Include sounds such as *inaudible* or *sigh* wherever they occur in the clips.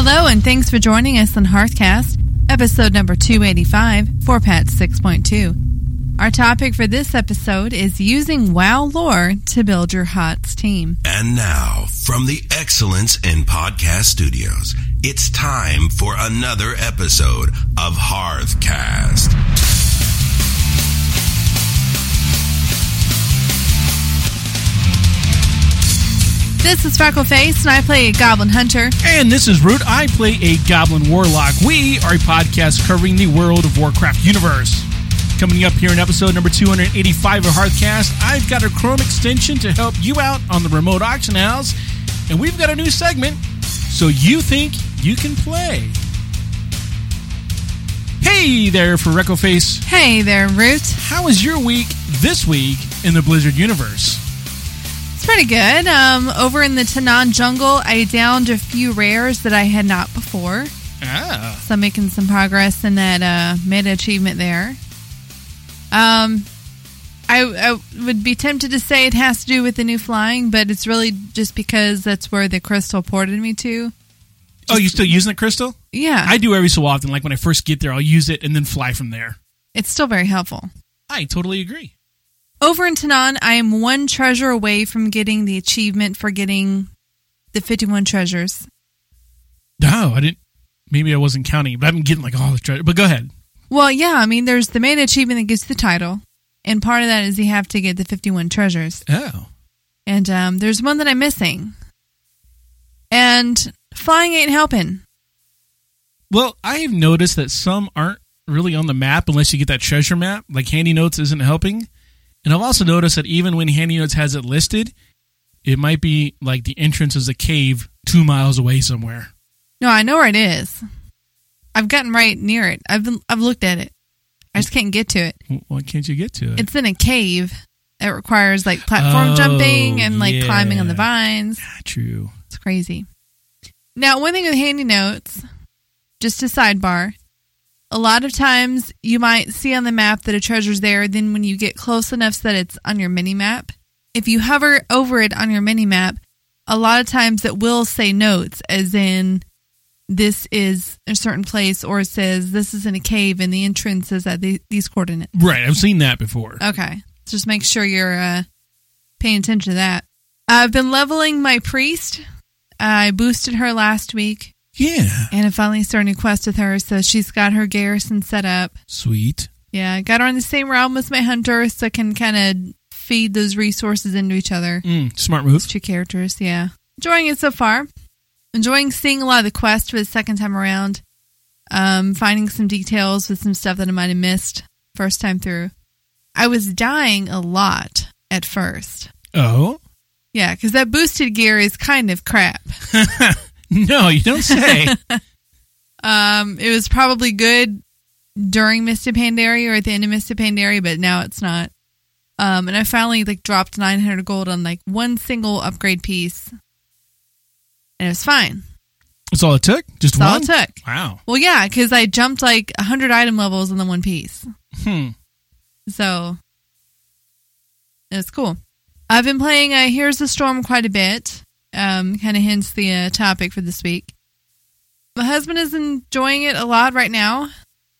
Hello, and thanks for joining us on Hearthcast, episode number 285 for Patch 6.2. Our topic for this episode is using WoW lore to build your HOTS team. And now, from the Excellence in Podcast Studios, it's time for another episode of Hearthcast. This is Freckleface, and I play a Goblin Hunter. And this is Root. I play a Goblin Warlock. We are a podcast covering the World of Warcraft universe. Coming up here in episode number 285 of Hearthcast, I've got a Chrome extension to help you out on the remote auction house, and we've got a new segment, so you think you can play. Hey there, for Freckleface. Hey there, Root. How was your week this week in the Blizzard universe? Pretty good. Um, over in the Tanaan jungle, I downed a few rares that I had not before. Ah. So I'm making some progress in that uh, meta achievement there. Um, I, I would be tempted to say it has to do with the new flying, but it's really just because that's where the crystal ported me to. Oh, you still using the crystal? Yeah, I do every so often. Like when I first get there, I'll use it and then fly from there. it's still very helpful. I totally agree. Over in Tanaan, I am one treasure away from getting the achievement for getting the 51 treasures. No, I didn't. Maybe I wasn't counting, but I'm getting like all the treasure. But go ahead. Well, yeah, I mean, there's the main achievement that gives the title, and part of that is you have to get the 51 treasures. Oh, And um, there's one that I'm missing. And flying ain't helping. well, I've noticed that some aren't really on the map unless you get that treasure map. Like Handy Notes isn't helping, and I've also noticed that even when Handy Notes has it listed, it might be like the entrance is a cave two miles away somewhere. No, I know where it is. I've gotten right near it. I've been, I've looked at it. I just can't get to it. Why can't you get to it? It's in a cave. It requires like platform Oh, jumping and like yeah. climbing on the vines. Ah, true. It's crazy. Now, one thing with handy notes, just a sidebar. A lot of times you might see on the map that a treasure's there. Then when you get close enough so that it's on your mini map, if you hover over it on your mini map, a lot of times it will say notes, as in this is a certain place, or it says this is in a cave and the entrance is at the, these coordinates. Right, I've seen that before. Okay. Just make sure you're uh, paying attention to that. I've been leveling my priest. I boosted her last week, Yeah, and I'm finally starting to quest with her. So she's got her garrison set up. sweet. Yeah, got her on the same realm as my hunter, so I can kind of feed those resources into each other. Mm, smart move. Two characters, yeah. Enjoying it so far. Enjoying seeing a lot of the quest for the second time around. Um, finding some details with some stuff that I might have missed first time through. I was dying a lot at first. Oh Yeah, because that boosted gear is kind of crap. *laughs* *laughs* no, you don't say. *laughs* Um, it was probably good during Mists of Pandaria or at the end of Mists of Pandaria, but now it's not. Um, and I finally like dropped 900 gold on like one single upgrade piece, and it was fine. That's all it took. Just That's all it took. Wow. Well, yeah, because I jumped like 100 item levels in the one piece. Hmm. So it was cool. I've been playing uh, Here's the Storm quite a bit. Um, kind of hints the uh, topic for this week. My husband is enjoying it a lot right now.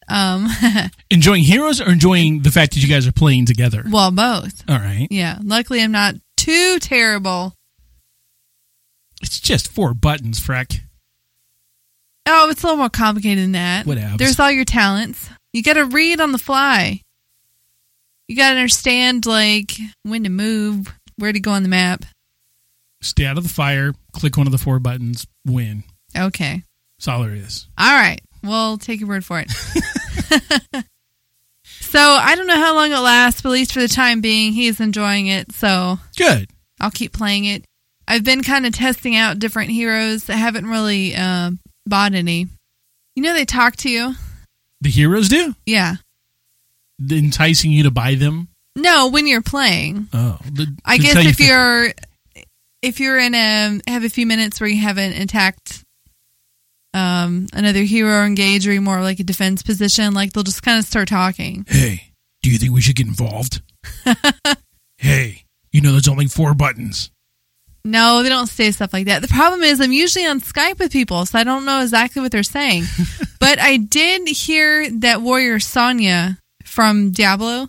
Um, *laughs* Enjoying heroes or enjoying the fact that you guys are playing together? well, both. All right. Yeah. Luckily, I'm not too terrible. It's just four buttons, Freck. Oh, it's a little more complicated than that. Whatevs. There's all your talents. You got to read on the fly. You got to understand like when to move, where to go on the map. Stay out of the fire. Click one of the four buttons. Win. Okay. That's all there is. All right. We'll take your word for it. *laughs* so I don't know how long it lasts, but at least for the time being, he's enjoying it. So Good. I'll keep playing it. I've been kind of testing out different heroes. I haven't really uh, bought any. You know, they talk to you. The heroes do. Yeah. The enticing you to buy them. No, when you're playing. Oh, the, I guess if you're if you're in a have a few minutes where you haven't attacked um another hero or engage or you're more like a defense position, like they'll just kind of start talking. Hey, do you think we should get involved? *laughs* hey, you know there's only four buttons. No, they don't say stuff like that. The problem is I'm usually on Skype with people, so I don't know exactly what they're saying. *laughs* but I did hear that Warrior Sonya from Diablo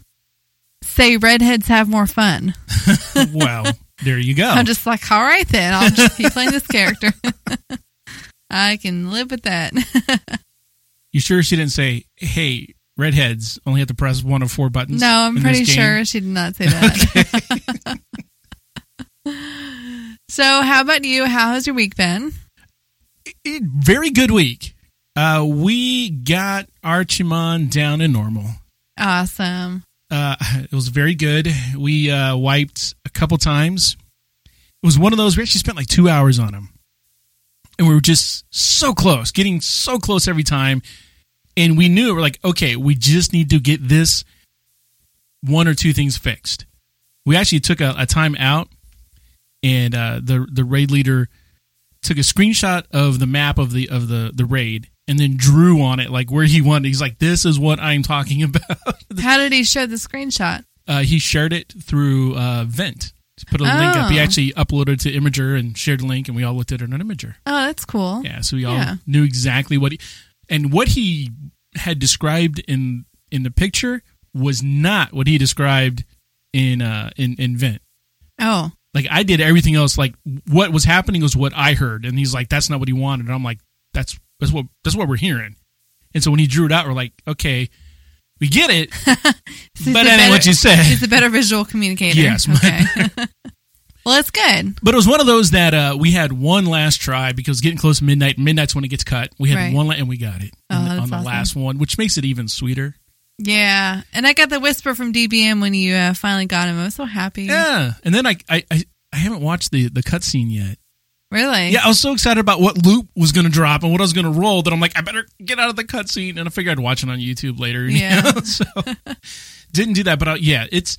say redheads have more fun. *laughs* well, there you go. I'm just like, all right then, I'll just keep playing this character. *laughs* I can live with that. *laughs* you sure she didn't say, "Hey, redheads only have to press one of four buttons"? No, I'm pretty sure she did not say that. *laughs* so, how about you? How has your week been? It- very good week. Uh, we got Archimonde down in normal. Awesome. Uh, *laughs* it was very good. We uh, wiped a couple times. It was one of those we actually spent like two hours on them, and we were just so close, getting so close every time. And we knew we're like, okay, we just need to get this one or two things fixed. We actually took a, a time out, and uh, the the raid leader took a screenshot of the map of the of the the raid and then drew on it like where he wanted. He's like, "This is what I'm talking *laughs* about." How did he show the screenshot? uh, he shared it through uh, Vent. He put a link up. He Oh. actually uploaded to Imgur and shared a link, and we all looked at it on Imgur. Oh, that's cool. Yeah, so we all Yeah. knew exactly what he and what he had described in in the picture was not what he described in uh in in Vent. Oh, Like I did everything else. Like what was happening was what I heard, and he's like, "That's not what he wanted." And I'm like, "That's that's what that's what we're hearing." And so when he drew it out, we're like, "Okay, we get it, *laughs* but that ain't better- what you said." He's a better visual communicator. Yes. Okay. *laughs* well, that's good. But it was one of those that uh, we had one last try because getting close to midnight. Midnight's when it gets cut. We had Right. one, la- and we got it Oh, on the- on the awesome. last one, which makes it even sweeter. Yeah, and I got the whisper from DBM when you uh, finally got him. I was so happy. Yeah, and then I I I, I haven't watched the the cutscene yet. Really? Yeah, I was so excited about what loop was going to drop and what I was going to roll that I'm like, I better get out of the cutscene, and I figured I'd watch it on YouTube later. you Yeah. know? *laughs* so didn't do that, but uh, yeah, it's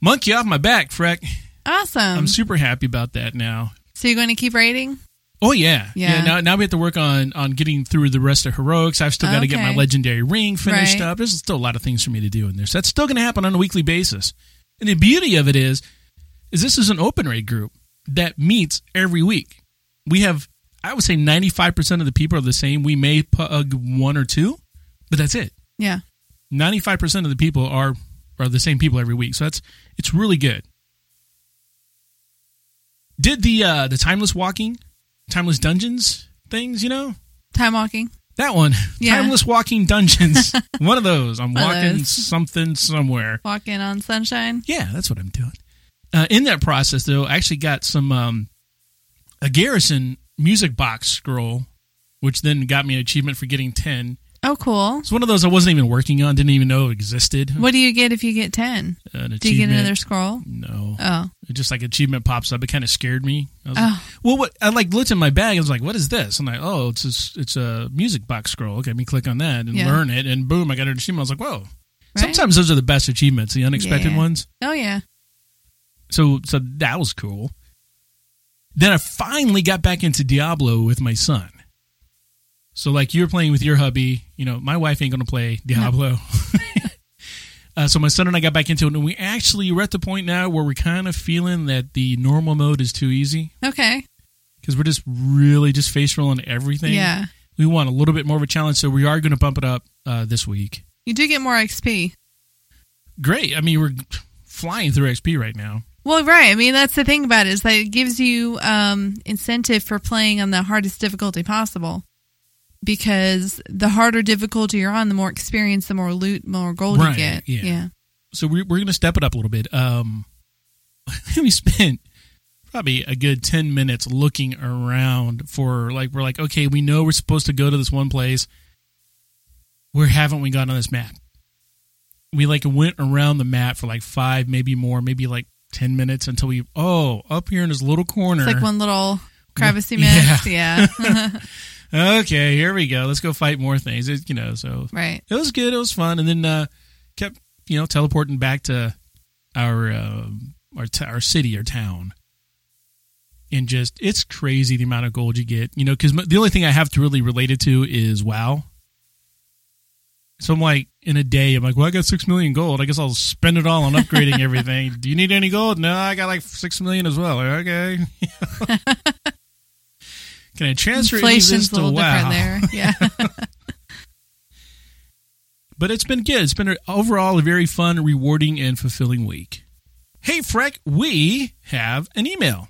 monkey off my back, Freck. Awesome. I'm super happy about that now. so you're going to keep rating? Oh yeah, Yeah. Now, now we have to work on on getting through the rest of heroics. I've still got to get my legendary ring finished Right. up. There's still a lot of things for me to do in there. So that's still going to happen on a weekly basis. And the beauty of it is, is this is an open raid group that meets every week. We have, I would say, 95 percent of the people are the same. We may pug one or two, but that's it. Yeah. 95 percent of the people are are the same people every week. So that's it's really good. Did the uh the timeless walking, timeless dungeons things, you know? Time walking. That one. *laughs* Yeah. Timeless walking dungeons. *laughs* one of those. I'm One walking those. something somewhere. Walking on sunshine. Yeah, that's what I'm doing. Uh, in that process, though, I actually got some um, a Garrison music box scroll, which then got me an achievement for getting ten. Oh, cool. It's one of those I wasn't even working on, didn't even know existed. What do you get if you get 10? An Do you get another scroll? No, Oh. it just like achievement pops up. It kind of scared me. I was Oh. like, well, what I like looked in my bag. I was like, "What is this?" I'm like, "Oh, it's a, it's a music box scroll." Okay, let me click on that and Yeah. learn it, and boom, I got an achievement. I was like, "Whoa!" Right? Sometimes those are the best achievements, the unexpected Yeah. ones. Oh, yeah. So, so that was cool. Then I finally got back into Diablo with my son. So, like you're playing with your hubby, you know, my wife ain't gonna play Diablo. *laughs* uh, so my son and I got back into it, and we actually we're at the point now where we're kind of feeling that the normal mode is too easy Okay. because we're just really just face rolling everything. Yeah. we want a little bit more of a challenge, so we are going to bump it up uh, this week. You do get more XP. Great. I mean, we're flying through XP right now. Well, right. I mean, that's the thing about it is that it gives you um, incentive for playing on the hardest difficulty possible. Because the harder difficulty you're on, the more experience, the more loot, more gold Right, you get. yeah. yeah. so we're, we're going to step it up a little bit. Um, *laughs* we spent probably a good 10 minutes looking around for like, we're like, okay, we know we're supposed to go to this one place. Where haven't we gone on this map? We like went around the map for like five, maybe more, maybe like 10 minutes until we, oh, up here in this little corner. It's like one little crevice you Yeah. *laughs* Yeah. *laughs* okay, here we go. Let's go fight more things. It, you know, so right. it was good. It was fun, and then uh, kept you know teleporting back to our uh, our t- our city or town, and just it's crazy the amount of gold you get. You know, because the only thing I have to really relate it to is WoW. So I'm like, in a day, I'm like, well, I got six million gold. I guess I'll spend it all on upgrading *laughs* everything. Do you need any gold? No, I got like six million as well. Okay. *laughs* Can I transfer any of this Inflation's a little WoW? different there. Yeah. *laughs* But it's been good. It's been overall a very fun, rewarding, and fulfilling week. Hey, Freck, we have an email.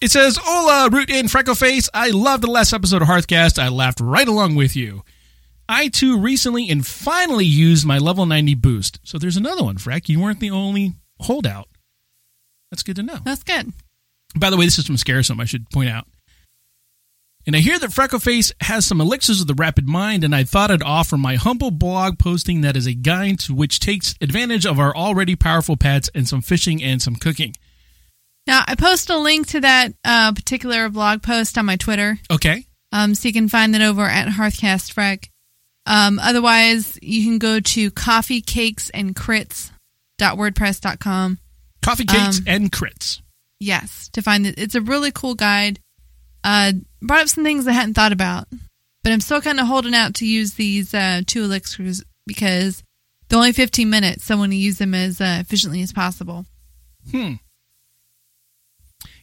It says, Hola, Root in Freckleface. I loved the last episode of Hearthcast. I laughed right along with you. I too recently and finally used my level 90 boost. So there's another one, Freck. You weren't the only holdout. That's good to know. That's good. By the way, this is from Scaresome, I should point out. And I hear that Freckleface has some elixirs of the rapid mind, and I thought I'd offer my humble blog posting that is a guide to which takes advantage of our already powerful pets and some fishing and some cooking. Now, I post a link to that uh, particular blog post on my Twitter, Okay. um, so you can find that over at Hearthcast Freck. Um, otherwise, you can go to coffeecakesandcrits.wordpress.com. Coffee cakes Um, and crits. Yes, to find it. It's a really cool guide. Uh, brought up some things I hadn't thought about, but I'm still kind of holding out to use these uh, two elixirs because they're only 15 minutes, so I want to use them as uh, efficiently as possible. Hmm.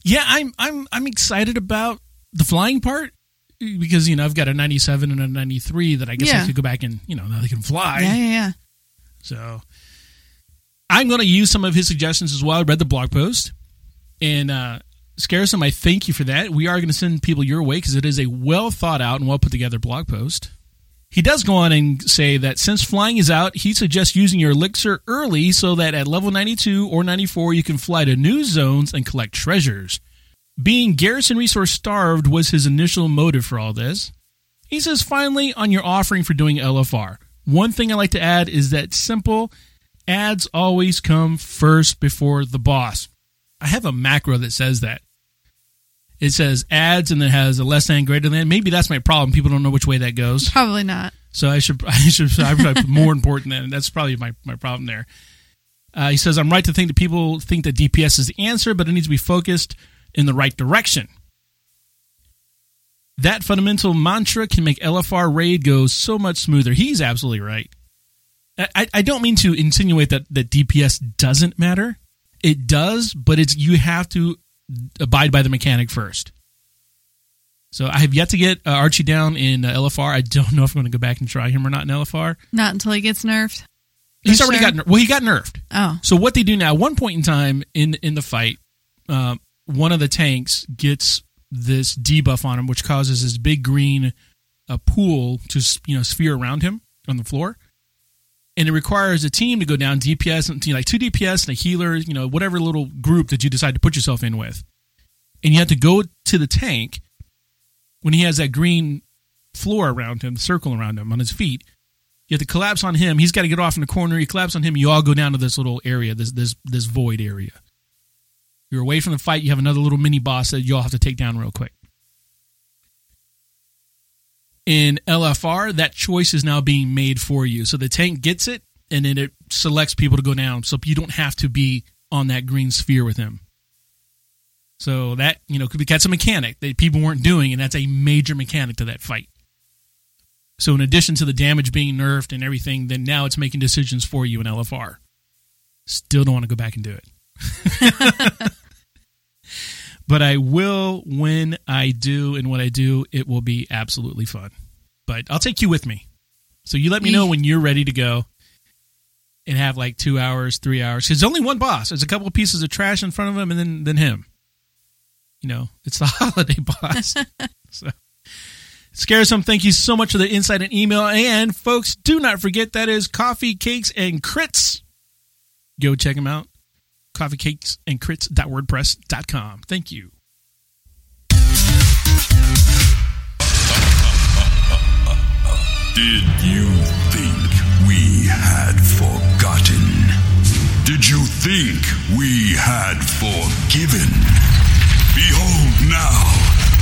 Yeah, I'm I'm I'm excited about the flying part because you know I've got a 97 and a 93 that I guess I could go back and you know now they can fly. Yeah, yeah, yeah. So I'm going to use some of his suggestions as well. I read the blog post. And uh, I thank you for that. We are going to send people your way because it is a well thought out and well put together blog post. He does go on and say that since flying is out, he suggests using your elixir early so that at level 92 or 94 you can fly to new zones and collect treasures. Being garrison resource starved was his initial motive for all this. He says, finally, on your offering for doing LFR, one thing I like to add is that simple adds always come first before the boss. I have a macro that says that. It says adds and then has a less than greater than. Maybe that's my problem. People don't know which way that goes. Probably not. So I should *laughs* I should I put more important than that's probably my, my problem there. Uh, he says I'm right to think that people think that DPS is the answer, but it needs to be focused in the right direction. That fundamental mantra can make LFR raid go so much smoother. He's absolutely right. I, I- I don't mean to insinuate that, that DPS doesn't matter. It does, but it's you have to abide by the mechanic first. So I have yet to get uh, Archie down in uh, LFR. I don't know if I'm going to go back and try him or not in LFR. Not until he gets nerfed. He's already sure. got well. He got nerfed. Oh, So what they do now? At one point in time in in the fight, um, one of the tanks gets this debuff on him, which causes this big green uh, pool to you know sphere around him on the floor, and it requires a team to go down DPS and you know, like two DPS and a healer, you know whatever little group that you decide to put yourself in with, and you have to go to the tank when he has that green floor around him, circle around him on his feet. You have to collapse on him. He's got to get off in the corner. You collapse on him. You all go down to this little area, this this this void area. You're away from the fight. You have another little mini boss that you all have to take down real quick. In LFR, that choice is now being made for you. So the tank gets it, and then it selects people to go down. So you don't have to be on that green sphere with him. So that you know, could be that's a mechanic that people weren't doing, and that's a major mechanic to that fight. So in addition to the damage being nerfed and everything, then now it's making decisions for you in LFR. Still don't want to go back and do it. *laughs* but I will when I do, and when I do, it will be absolutely fun. But I'll take you with me. So you let me know when you're ready to go and have like two hours, three hours. Because only one boss. There's a couple of pieces of trash in front of him and then then him. You know, it's the *laughs* holiday boss. *laughs* so Scaresome, thank you so much for the insight and email. And folks, do not forget that is Coffee, Cakes, and Crits. Go check them out. Coffeecakesandcrits.wordpress.com. Thank you. Did you think we had forgotten? Did you think we had forgiven? Behold now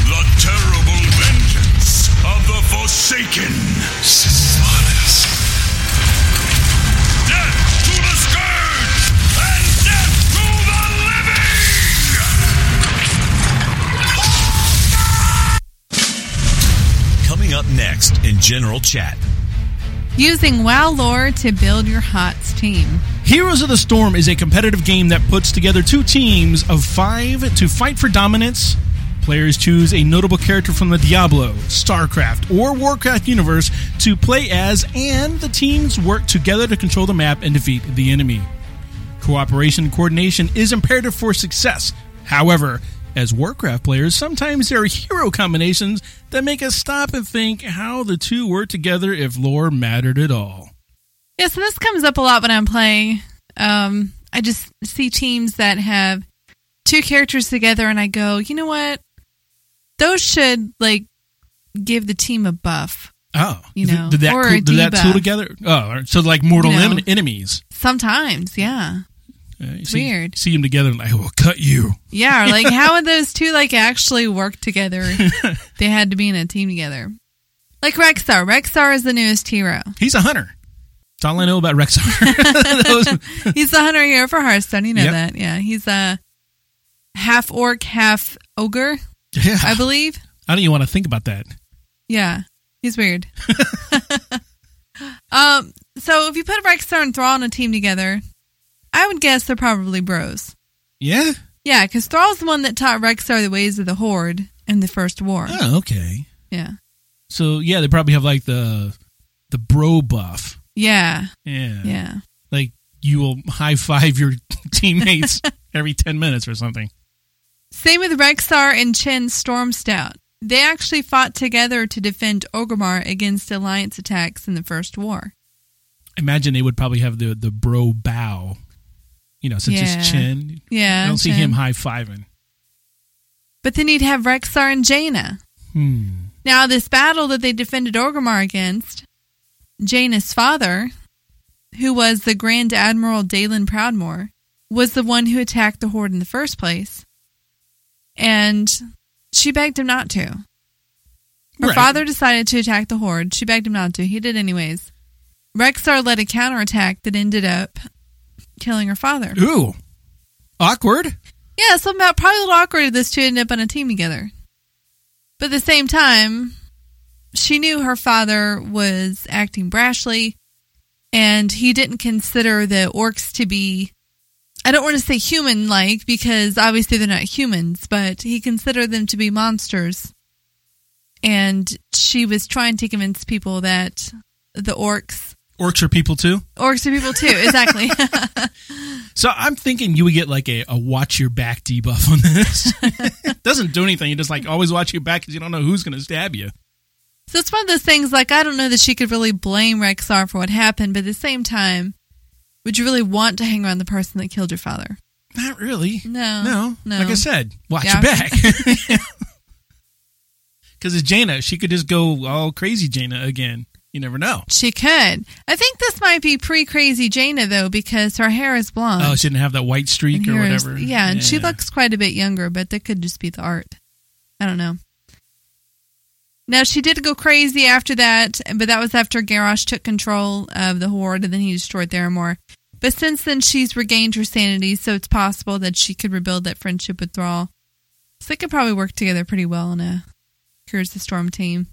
the terrible vengeance of the Forsaken. General chat. Using WoW lore to build your HOTS team. Heroes of the Storm is a competitive game that puts together two teams of five to fight for dominance. Players choose a notable character from the Diablo, StarCraft, or Warcraft universe to play as, and the teams work together to control the map and defeat the enemy. Cooperation and coordination is imperative for success. However, as Warcraft players, sometimes there are hero combinations that make us stop and think how the two work together if lore mattered at all. Yeah, so this comes up a lot when I'm playing. Um, I just see teams that have two characters together, and I go, you know what? Those should like give the team a buff. Oh, You know, did that or cool- did that tool together? Oh, so like mortal You know. em- enemies. Sometimes, yeah, Uh, you see, Weird. See them together, and like, I will cut you. yeah. Or like, *laughs* how would those two like actually work together? *laughs* they had to be in a team together. Like Rexxar. Rexxar is the newest hero. He's a hunter. That's all I know about Rexxar. *laughs* He's the hunter hero for Hearthstone. You know Yep. that, yeah. He's a half orc, half ogre, yeah, I believe. I don't even want to think about that. Yeah, he's weird. um, so if you put Rexxar and Thrall on a team together, I would guess they're probably bros. Yeah. Yeah, because Thrall's the one that taught Rexxar the ways of the Horde in the first war. Oh, okay. Yeah, So yeah, they probably have like the the bro buff. yeah, Yeah. yeah. Like you will high five your *laughs* teammates every ten minutes or something. Same with Rexxar and Chen Stormstout. They actually fought together to defend Orgrimmar against Alliance attacks in the first war. Imagine they would probably have the the bro bow. You know, since Yeah. it's chin. Yeah, I don't see him high fiving. But then you'd have Rexxar and Jaina. Hmm. Now, this battle that they defended Orgrimmar against, Jaina's father, who was the Grand Admiral Daelin Proudmoore, was the one who attacked the Horde in the first place. And she begged him not to. Her Right. father decided to attack the Horde. She begged him not to. He did anyways. Rexxar led a counterattack that ended up killing her father. Ooh. Awkward. Yeah, something about probably a little awkward if this two ended up on a team together. But at the same time, she knew her father was acting brashly, and he didn't consider the orcs to be. I don't want to say human like because obviously they're not humans, but he considered them to be monsters. And she was trying to convince people that the orcs. Orcs are people too. Orcs are people too, exactly. *laughs* *laughs* So I'm thinking you would get like a, a watch your back debuff on this. *laughs* Doesn't do anything. You just like always watch your back because you don't know who's going to stab you. So it's one of those things like I don't know that she could really blame Rexxar for what happened, but at the same time, would you really want to hang around the person that killed your father? Not really. No. No. No. Like I said, watch Yeah. your back. Because it's Jaina. She could just go all crazy Jaina again. You never know. She could. I think this might be pre crazy Jaina though, because her hair is blonde. Oh, she didn't have that white streak or here is- whatever. yeah, and she looks quite a bit younger, but that could just be the art. I don't know. Now she did go crazy after that, but that was after Garrosh took control of the horde and then he destroyed Theramore. But since then she's regained her sanity, so it's possible that she could rebuild that friendship with Thrall. So they could probably work together pretty well in a Here's the Storm team,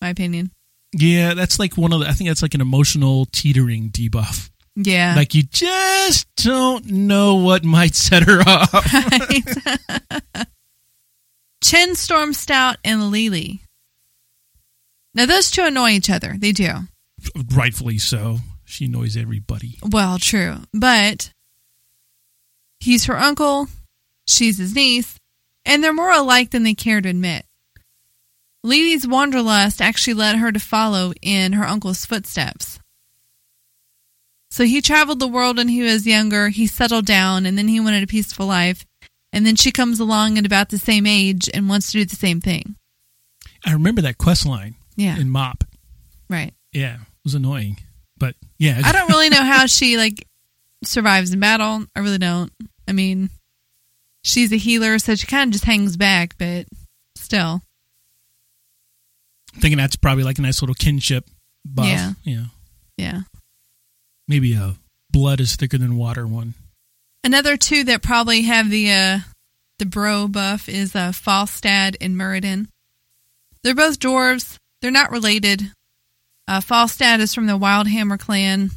my opinion. Yeah, that's like one of the. I think that's like an emotional teetering debuff. Yeah. Like you just don't know what might set her off. *laughs* *laughs* Chen Storm Stout and Li Li. Now those two annoy each other. They do. Rightfully so. She annoys everybody. Well, true. But he's her uncle, she's his niece, and they're more alike than they care to admit. Li Li's wanderlust actually led her to follow in her uncle's footsteps. So he traveled the world when he was younger, he settled down, and then he wanted a peaceful life. And then she comes along at about the same age and wants to do the same thing. I remember that quest line Yeah. in Mop. Right. Yeah, it was annoying, but yeah, I don't really know how she like survives in battle. I really don't. I mean, she's a healer, so she kind of just hangs back, but still. Thinking that's probably like a nice little kinship buff. Yeah. yeah, Yeah. maybe a blood is thicker than water one. Another two that probably have the uh the bro buff is uh Falstad and Muradin. They're both dwarves. They're not related. Uh, Falstad is from the Wildhammer clan.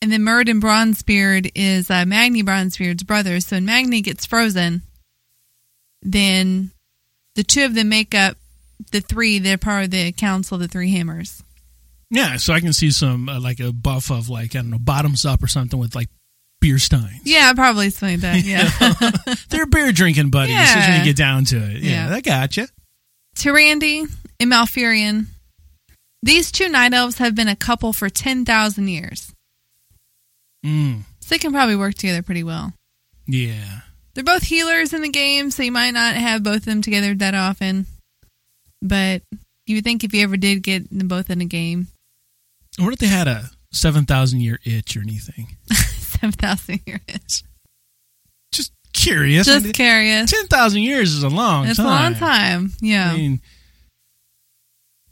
And then Murd Bronzebeard is uh, Magni Bronzebeard's brother. So when Magni gets frozen, then the two of them make up the three. They're part of the Council of the Three Hammers. Yeah, so I can see some uh, like a buff of like I don't know bottoms up or something with like beer steins. Yeah, probably something like that. Yeah. *laughs* They're beer drinking buddies. Just when Yeah. you get down to it. Yeah, Yeah. I gotcha. Tyrande and Malfurion. These two night elves have been a couple for 10,000 years. Mm, So they can probably work together pretty well. yeah. They're both healers in the game, so you might not have both of them together that often. But you would think if you ever did get them both in a game, I wonder if they had a seven thousand year itch or anything. *laughs* 7,000 years. Just curious. Just curious. Ten thousand years is a long It's time. a long time. Yeah. I mean,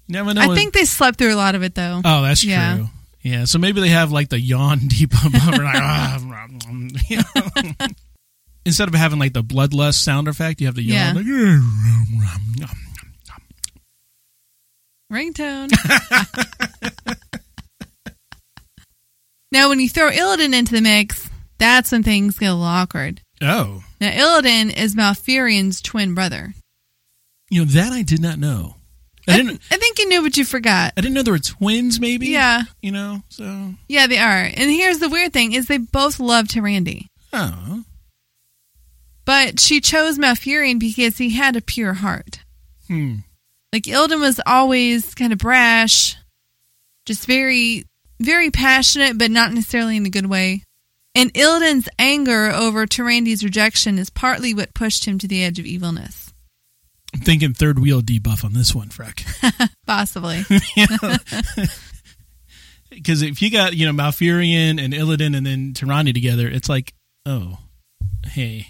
never know. I what- think they slept through a lot of it, though. Oh, that's Yeah. true. Yeah, so maybe they have like the yawn *laughs* debuff, like, ah, *laughs* you know. Instead of having like the bloodlust sound effect, you have the yawn. Yeah. Like, Ringtone. *laughs* now, when you throw Illidan into the mix, that's when things get a little awkward. oh, Now, Illidan is Malfurion's twin brother. you know that I did not know. I didn't. I think you knew, but you forgot. I didn't know there were twins. Maybe. Yeah. You know. So. Yeah, they are. And here's the weird thing is they both love Tyrande. Oh. But she chose Malfurion because he had a pure heart. Hmm. Like Illidan was always kind of brash, just very, very passionate, but not necessarily in a good way. And Illidan's anger over Tyrande's rejection is partly what pushed him to the edge of evilness. I'm thinking third wheel debuff on this one, Freck. *laughs* Possibly. *laughs* Because *laughs* if you got you know Malfurion and Illidan and then Tyrande together, it's like, oh, hey.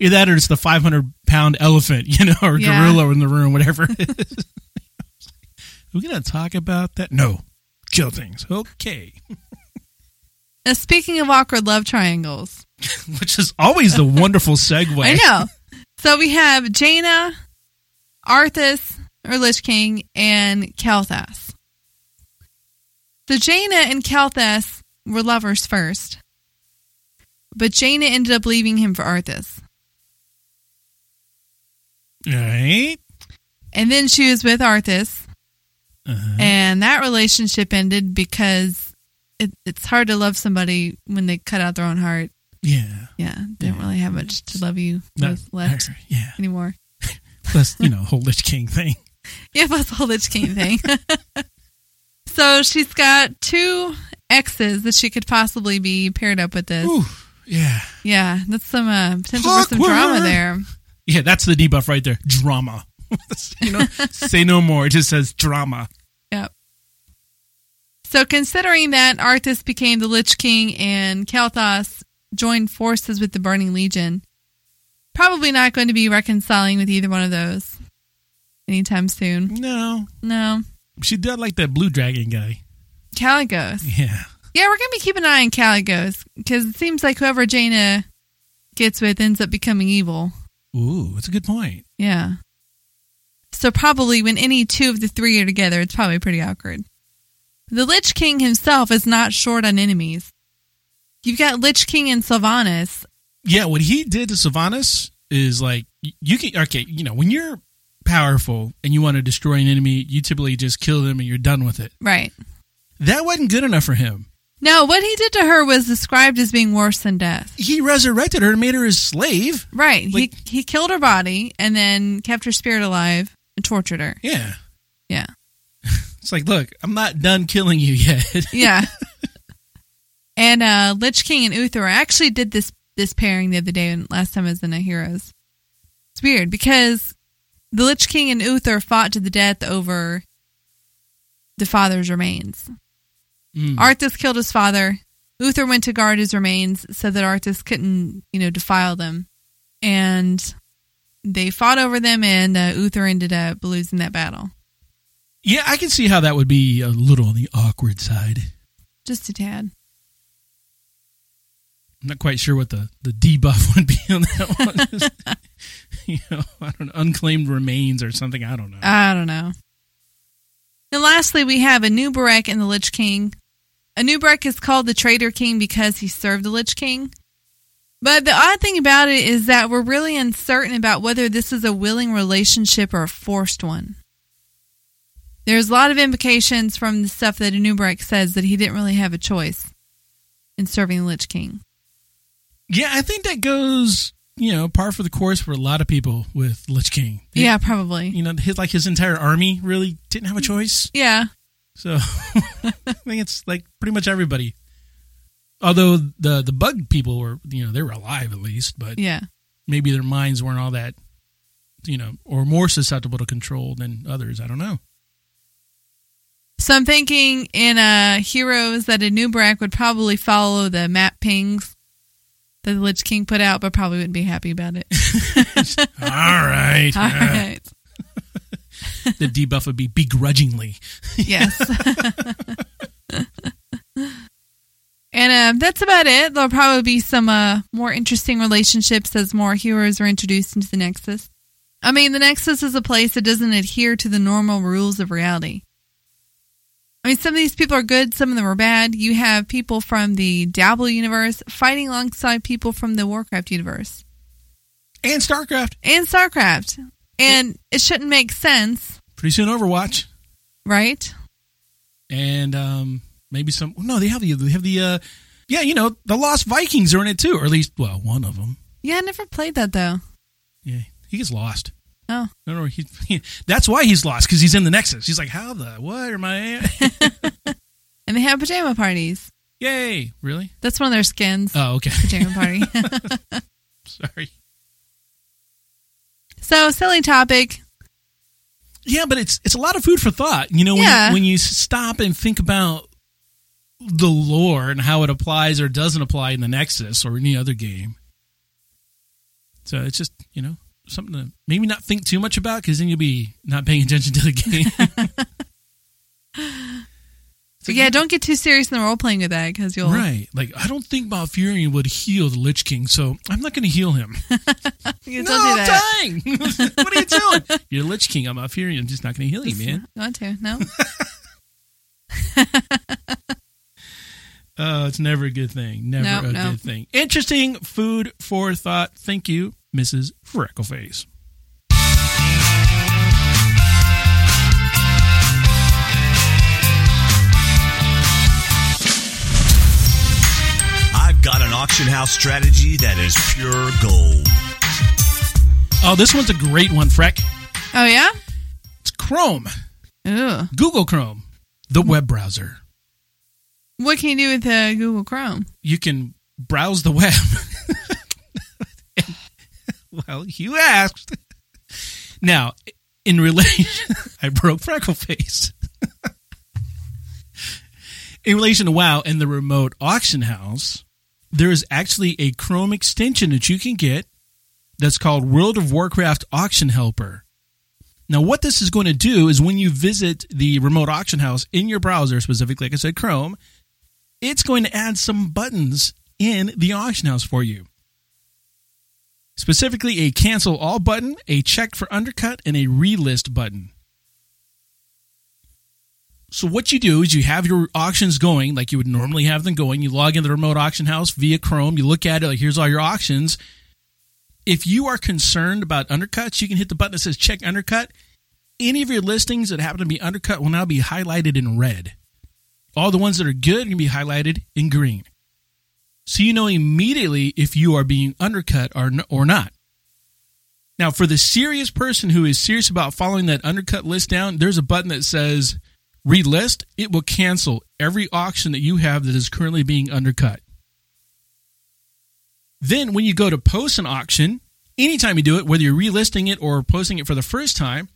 Either that or it's the 500 pound elephant, you know, or Yeah. gorilla in the room, whatever it is. *laughs* We're going to talk about that? No. Kill things. Okay. *laughs* now, speaking of awkward love triangles, *laughs* Which is always the wonderful segue. I know. So we have Jaina, Arthas, or Lich King, and Kael'thas. So Jaina and Kael'thas were lovers first, but Jaina ended up leaving him for Arthas. Right? And then she was with Arthas, Uh-huh. and that relationship ended because it, it's hard to love somebody when they cut out their own heart. Yeah. Yeah, they don't Yeah. really have much to love you Not- with left Yeah. anymore. *laughs* Plus, you know, whole Lich King thing. *laughs* Yeah, plus the whole Lich King thing. *laughs* so she's got two exes that she could possibly be paired up with this. Ooh, yeah. Yeah, that's some uh, potential for some drama there. Yeah, that's the debuff right there. Drama. *laughs* you know, say no more. It just says drama. Yep. So considering that Arthas became the Lich King and Kael'thas joined forces with the Burning Legion, probably not going to be reconciling with either one of those anytime soon. No, No. she did like that blue dragon guy. Kalecgos. Yeah. Yeah, we're going to be keeping an eye on Kalecgos because it seems like whoever Jaina gets with ends up becoming evil. Ooh, that's a good point. Yeah. So probably when any two of the three are together, it's probably pretty awkward. The Lich King himself is not short on enemies. You've got Lich King and Sylvanas. Yeah, what he did to Sylvanas is like you can okay, you know, when you're powerful and you want to destroy an enemy, you typically just kill them and you're done with it. Right. That wasn't good enough for him. No, what he did to her was described as being worse than death. He resurrected her and made her his slave. Right. Like- he he killed her body and then kept her spirit alive and tortured her. Yeah. Yeah. *laughs* It's like, look, I'm not done killing you yet. *laughs* Yeah. and uh Lich King and Uther actually did this this pairing the other day and last time I was in a Heroes. It's weird because the Lich King and Uther fought to the death over the father's remains. Mm. Arthas killed his father. Uther went to guard his remains so that Arthas couldn't, you know, defile them. And they fought over them, and uh, Uther ended up losing that battle. Yeah, I can see how that would be a little on the awkward side. Just a tad. I'm not quite sure what the, the debuff *laughs* would be on that one. *laughs* you know, I don't know, unclaimed remains or something. I don't know. I don't know. And lastly, we have Anubarak and the Lich King. Anubarak is called the Traitor King because he served the Lich King. But the odd thing about it is that we're really uncertain about whether this is a willing relationship or a forced one. There's a lot of implications from the stuff that Anubarak says that he didn't really have a choice in serving the Lich King. yeah, I think that goes, you know, par for the course for a lot of people with Lich King. They- Yeah, probably. You know, his like his entire army really didn't have a choice. Yeah. So *laughs* I think it's like pretty much everybody. Although the the bug people were, you know, they were alive at least, but Yeah. maybe their minds weren't all that, you know, or more susceptible to control than others. I don't know. So I'm thinking in uh, Heroes that Anubarak would probably follow the map pings that the Lich King put out, but probably wouldn't be happy about it. *laughs* all right. *laughs* All right. The debuff would be begrudgingly. Yes. and um, that's about it. There'll probably be some uh, more interesting relationships as more heroes are introduced into the Nexus. I mean, the Nexus is a place that doesn't adhere to the normal rules of reality. I mean, some of these people are good, some of them are bad. You have people from the Diablo universe fighting alongside people from the Warcraft universe And StarCraft. and StarCraft. And it shouldn't make sense, Pretty soon Overwatch. right? And um maybe some no, they have the they have the uh yeah, you know, the Lost Vikings are in it too, or at least well, one of them. Yeah, I never played that though. Yeah, he gets lost. Oh. No, no, he, he, that's why he's lost because he's in the Nexus. He's like, how the what am I? *laughs* And they have pajama parties. Yay! Really? That's one of their skins. Oh, okay. Pajama party. *laughs* *laughs* Sorry. so silly topic. Yeah, but it's it's a lot of food for thought. You know, when Yeah. you, when you stop and think about the lore and how it applies or doesn't apply in the Nexus or any other game. So it's just you know something to maybe not think too much about because then you'll be not paying attention to the game. *laughs* *laughs* So yeah, don't get too serious in the role playing with that because you'll. Right. Like, I don't think Malfurion would heal the Lich King, so I'm not going to heal him. *laughs* You no, don't do that. I'm dying. *laughs* *laughs* what are you doing? You're Lich King. I'm Malfurion. I'm just not going to heal you, man. You want to? No. Oh, it's never a good thing. Never No, a no. good thing. Interesting food for thought. Thank you, Mrs. Freckleface. Auction house strategy that is pure gold. Oh, this one's a great one, Freck. Oh yeah. It's Chrome. Ooh. Google Chrome, the web browser. What can you do with uh, Google Chrome? You can browse the web. *laughs* well, you asked. Now, in relation, *laughs* I broke Freckleface. *laughs* in relation to WoW and the remote auction house, there is actually a Chrome extension that you can get that's called World of Warcraft Auction Helper. Now, what this is going to do is when you visit the remote auction house in your browser, specifically, like I said, Chrome, it's going to add some buttons in the auction house for you. Specifically, a cancel all button, a check for undercut, and a relist button. So, what you do is you have your auctions going like you would normally have them going. You log into the remote auction house via Chrome. You look at it like, here's all your auctions. If you are concerned about undercuts, you can hit the button that says check undercut. Any of your listings that happen to be undercut will now be highlighted in red. All the ones that are good can be highlighted in green. So you know immediately if you are being undercut or, or not. Now, for the serious person who is serious about following that undercut list down, there's a button that says relist. It will cancel every auction that you have that is currently being undercut. Then, when you go to post an auction, anytime you do it, whether you're relisting it or posting it for the first time,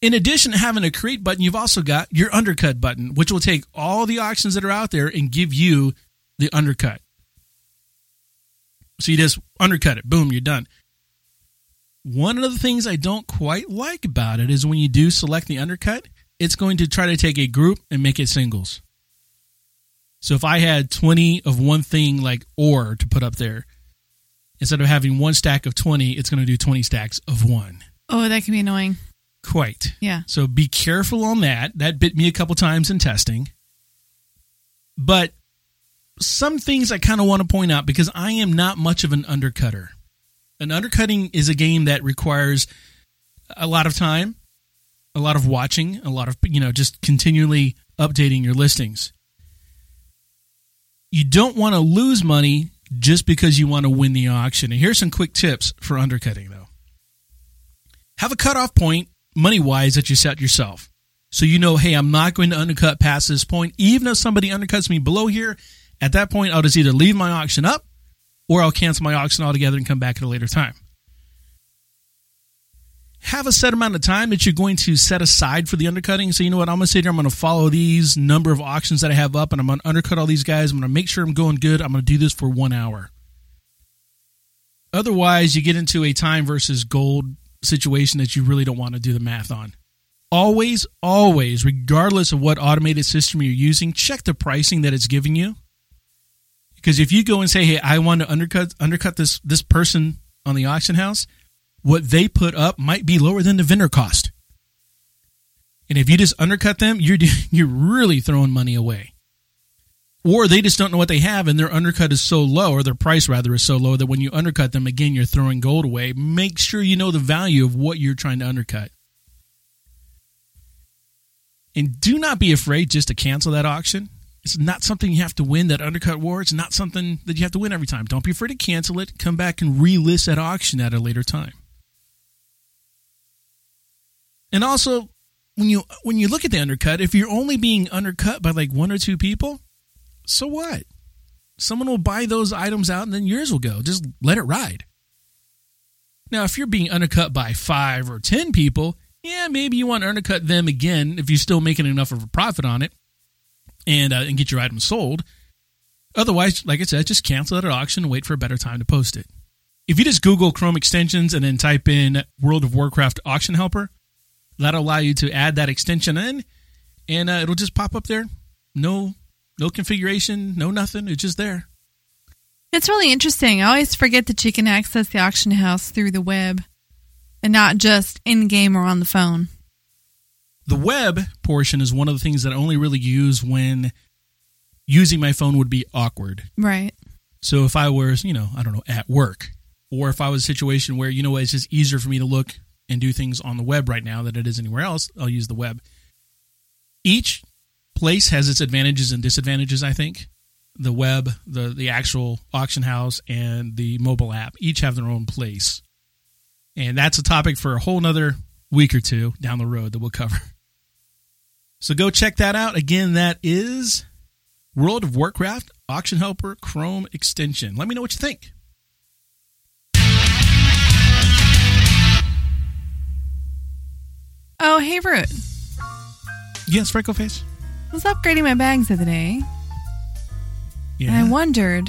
in addition to having a create button, you've also got your undercut button, which will take all the auctions that are out there and give you the undercut. So you just undercut it. Boom, you're done. One of the things I don't quite like about it is when you do select the undercut, it's going to try to take a group and make it singles. So if I had 20 of one thing like or to put up there, instead of having one stack of 20, it's going to do 20 stacks of one. Oh, that can be annoying. Quite. Yeah. So be careful on that. That bit me a couple times in testing. But some things I kind of want to point out because I am not much of an undercutter. An undercutting is a game that requires a lot of time, a lot of watching, a lot of, you know, just continually updating your listings. You don't want to lose money just because you want to win the auction. And here's some quick tips for undercutting, though. Have a cutoff point, money wise, that you set yourself. So you know, hey, I'm not going to undercut past this point. Even if somebody undercuts me below here, at that point, I'll just either leave my auction up or I'll cancel my auction altogether and come back at a later time. Have a set amount of time that you're going to set aside for the undercutting. So, you know what? I'm to sit here, I'm to follow these number of auctions that I have up, and I'm to undercut all these guys. I'm to make sure I'm going good. I'm to do this for one hour. Otherwise, you get into a time versus gold situation that you really don't want to do the math on. Always, always, regardless of what automated system you're using, check the pricing that it's giving you. Because if you go and say, "Hey, I want to undercut undercut this this person on the auction house," what they put up might be lower than the vendor cost. And if you just undercut them, you're *laughs* you're really throwing money away. Or they just don't know what they have, and their undercut is so low, or their price rather is so low that when you undercut them again, you're throwing gold away. Make sure you know the value of what you're trying to undercut. And do not be afraid just to cancel that auction. It's not something you have to win that undercut war. It's not something that you have to win every time. Don't be afraid to cancel it. Come back and relist that auction at a later time. And also, when you when you look at the undercut, if you're only being undercut by like one or two people, so what? Someone will buy those items out and then yours will go. Just let it ride. Now, if you're being undercut by five or ten people, yeah, maybe you want to undercut them again if you're still making enough of a profit on it and uh, and get your item sold. Otherwise, like I said, just cancel it at auction and wait for a better time to post it. If you just Google Chrome extensions and then type in World of Warcraft auction helper, that'll allow you to add that extension in, and uh, it'll just pop up there. No, no configuration, no nothing. It's just there. It's really interesting. I always forget that you can access the auction house through the web and not just in game or on the phone. The web portion is one of the things that I only really use when using my phone would be awkward. Right. So if I was, you know, I don't know, at work, or if I was a situation where, you know, it's just easier for me to look and do things on the web right now than it is anywhere else, I'll use the web. Each place has its advantages and disadvantages, I think. The web, the the actual auction house, and the mobile app each have their own place. And that's a topic for a whole nother week or two down the road that we'll cover. *laughs* So go check that out. Again, that is World of Warcraft Auction Helper Chrome extension. Let me know what you think. Oh, hey, Root. Yes, Freckle Face. I was upgrading my bags the other day, and I wondered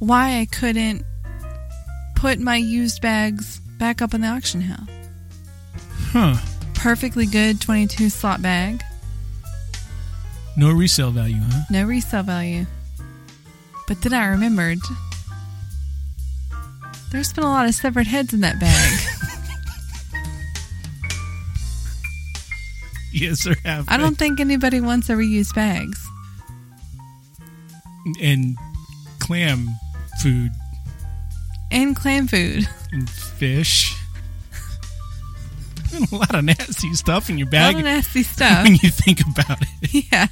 why I couldn't put my used bags back up in the auction house. Huh. Perfectly good 22 slot bag, No resale value, huh? no resale value. But then I remembered there's been a lot of severed heads in that bag. Yes, there have. I don't think anybody wants a reused bags. And clam food And clam food. and fish. *laughs* a lot of nasty stuff in your bag. A lot of nasty stuff. when you think about it. *laughs* yeah.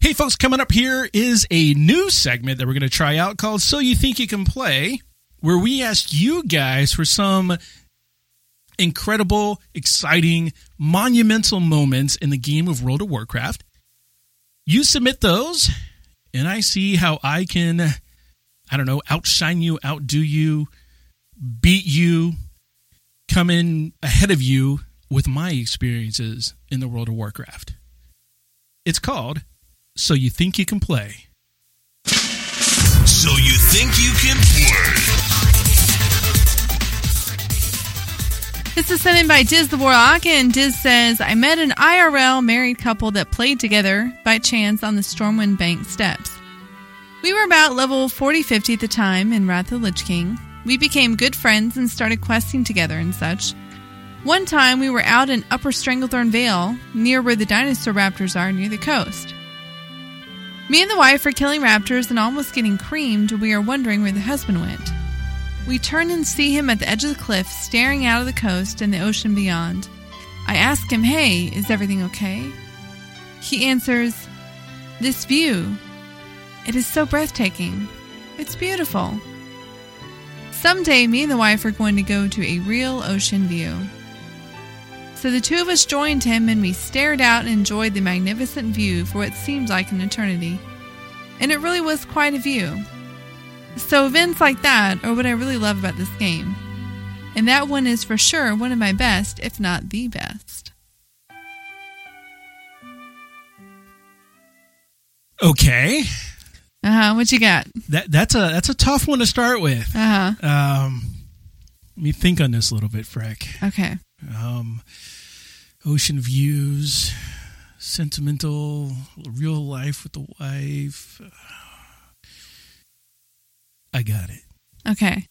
Hey, folks, coming up here is a new segment that we're going to try out called So You Think You Can Play, where we ask you guys for some incredible, exciting, monumental moments in the game of World of Warcraft. You submit those, and I see how I can, I don't know, outshine you, outdo you, beat you, come in ahead of you with my experiences in the World of Warcraft. It's called So You Think You Can Play. So you think you can play? This is sent in by Diz the Warlock, and Diz says, I met an IRL married couple that played together by chance on the Stormwind Bank steps. We were about level 40 50 at the time in Wrath of the Lich King. We became good friends and started questing together and such. One time we were out in Upper Stranglethorn Vale, near where the dinosaur raptors are near the coast. Me and the wife are killing raptors and almost getting creamed. We are wondering where the husband went. We turn and see him at the edge of the cliff, staring out of the coast and the ocean beyond. I ask him, Hey, is everything okay? He answers, This view. It is so breathtaking. It's beautiful. Someday, me and the wife are going to go to a real ocean view. So the two of us joined him and we stared out and enjoyed the magnificent view for what seemed like an eternity. And it really was quite a view. So events like that are what I really love about this game. And that one is for sure one of my best, if not the best. Okay, Uh huh. What you got? that that's a that's a tough one to start with. Uh huh. Um, let me think on this a little bit, Freck. Okay. Um, ocean views, sentimental, real life with the wife. I got it. Okay.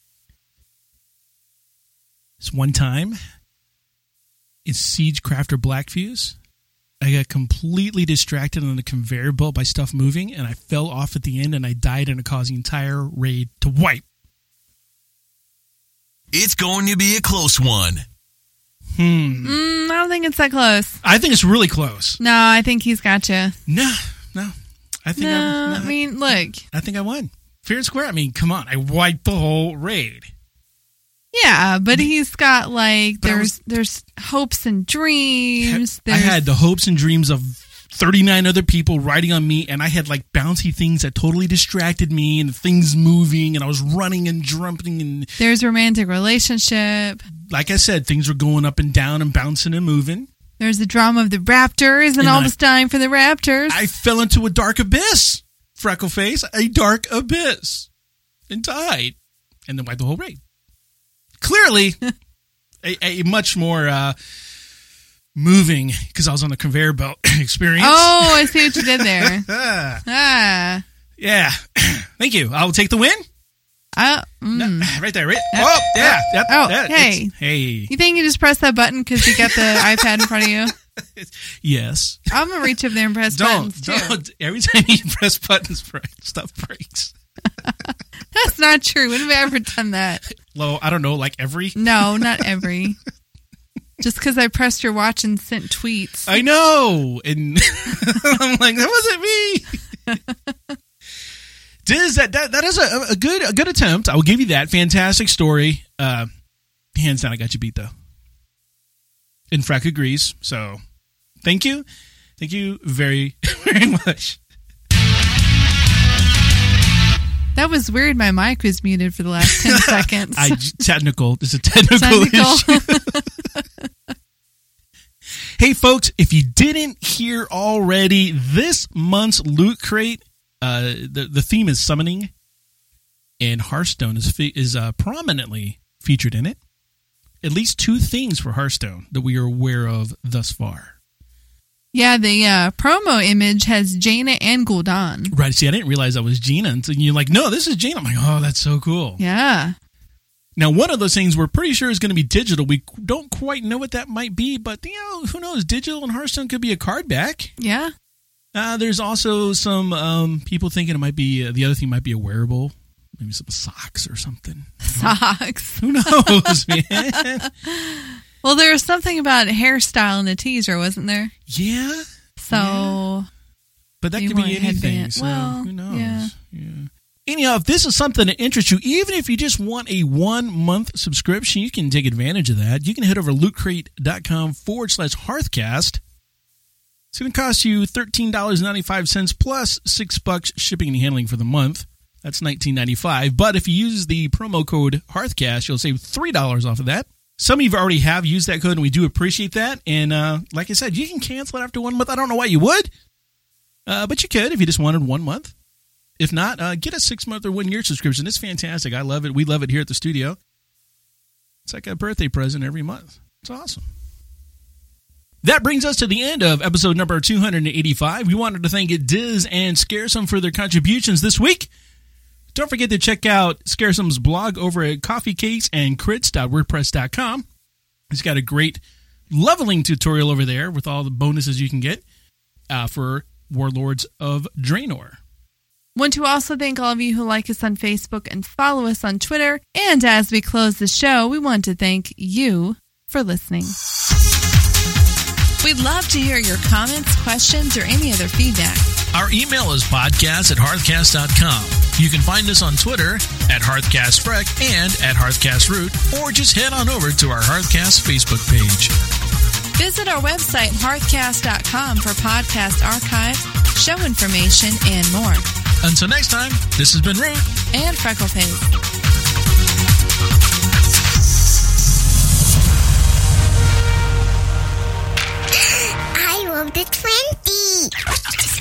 This one time in Siegecrafter Blackfuse, I got completely distracted on the conveyor belt by stuff moving, and I fell off at the end, and I died, and it caused the entire raid to wipe. It's going to be a close one. Hmm. Mm, I don't think it's that close. I think it's really close. No, I think he's got you. No, no. I think No, I, I mean, look. I think I won. Fair and square. I mean, come on. I wiped the whole raid. Yeah, but he's got like But there's there's hopes and dreams. I had the hopes and dreams of 39 other people riding on me, and I had like bouncy things that totally distracted me, and things moving, and I was running and jumping, and there's romantic relationship. like I said, things were going up and down and bouncing and moving. There's the drama of the Raptors and, And I- almost dying for the Raptors. I fell into a dark abyss, Freckleface, a dark abyss, and died, and then wiped the whole raid. Clearly, *laughs* a, a much more uh, moving because I was on the conveyor belt *coughs* experience. oh, I see what you did there. Ah, *laughs* ah, yeah, *coughs* thank you. I will take the win. uh, mm. *sighs* Right there, right? Oh, yeah. Oh, hey. Hey. You think you just press that button because you got the *laughs* iPad in front of you? *laughs* Yes. I'm gonna reach up there and press *laughs* Don't, buttons too. don't. Every time you *laughs* press buttons, stuff breaks. That's not true. When have I ever done that? Low, I don't know, like every. No, not every. Just because I pressed your watch and sent tweets. I know. And I'm like, that wasn't me. Diz, that, that, that is a, a good a good attempt. I will give you that. Fantastic story. Uh, hands down, I got you beat, though. And Freck agrees. So thank you. Thank you very, *laughs* very much. That was weird. My mic was muted for the last 10 *laughs* seconds. I technical. It's a technical, Technical. issue. *laughs* hey, folks! If you didn't hear already, this month's loot crate, uh, the the theme is summoning, and Hearthstone is fe- is uh, prominently featured in it. At least two things for Hearthstone that we are aware of thus far. yeah, the uh, promo image has Jaina and Gul'dan. Right? See, I didn't realize that was Jaina and you're like, "No, this is Jaina. I'm like, "Oh, that's so cool." Yeah. Now, one of those things we're pretty sure is going to be digital. We don't quite know what that might be, but you know, who knows? Digital and Hearthstone could be a card back. Yeah. Uh, there's also some um, people thinking it might be uh, the other thing might be a wearable, maybe some socks or something. *laughs* Socks. Who knows, *laughs* man? Well, there was something about hairstyle in the teaser, wasn't there? Yeah, So, but that could be anything. So Well, who knows? yeah. yeah. Anyhow, if this is something that interests you, even if you just want a one month subscription, you can take advantage of that. You can head over to lootcrate.com forward slash hearthcast. It's going to cost you $13.95 plus six bucks shipping and handling for the month. That's $19.95. But if you use the promo code Hearthcast, you'll save $3 off of that. Some of you already have used that code, and we do appreciate that. And uh, like I said, you can cancel it after one month. I don't know why you would, uh, but you could if you just wanted one month. If not, uh, get a six month or one year subscription. It's fantastic. I love it. We love it here at the studio. It's like a birthday present every month. It's awesome. That brings us to the end of episode number 285. We wanted to thank Diz and Scaresome for their contributions this week. Don't forget to check out Scaresome's blog over at coffeecakesandcrits.wordpress.com. He's got a great leveling tutorial over there with all the bonuses you can get uh, for Warlords of Draenor. Want to also thank all of you who like us on Facebook and follow us on Twitter. And as we close the show, we want to thank you for listening. We'd love to hear your comments, questions, or any other feedback. Our email is podcast at hearthcast.com. You can find us on Twitter at HearthcastFreck and at HearthcastRoot, or just head on over to our Hearthcast Facebook page. Visit our website, hearthcast.com, for podcast archive, show information, and more. Until next time, this has been Root and Freckleface. I love the 20.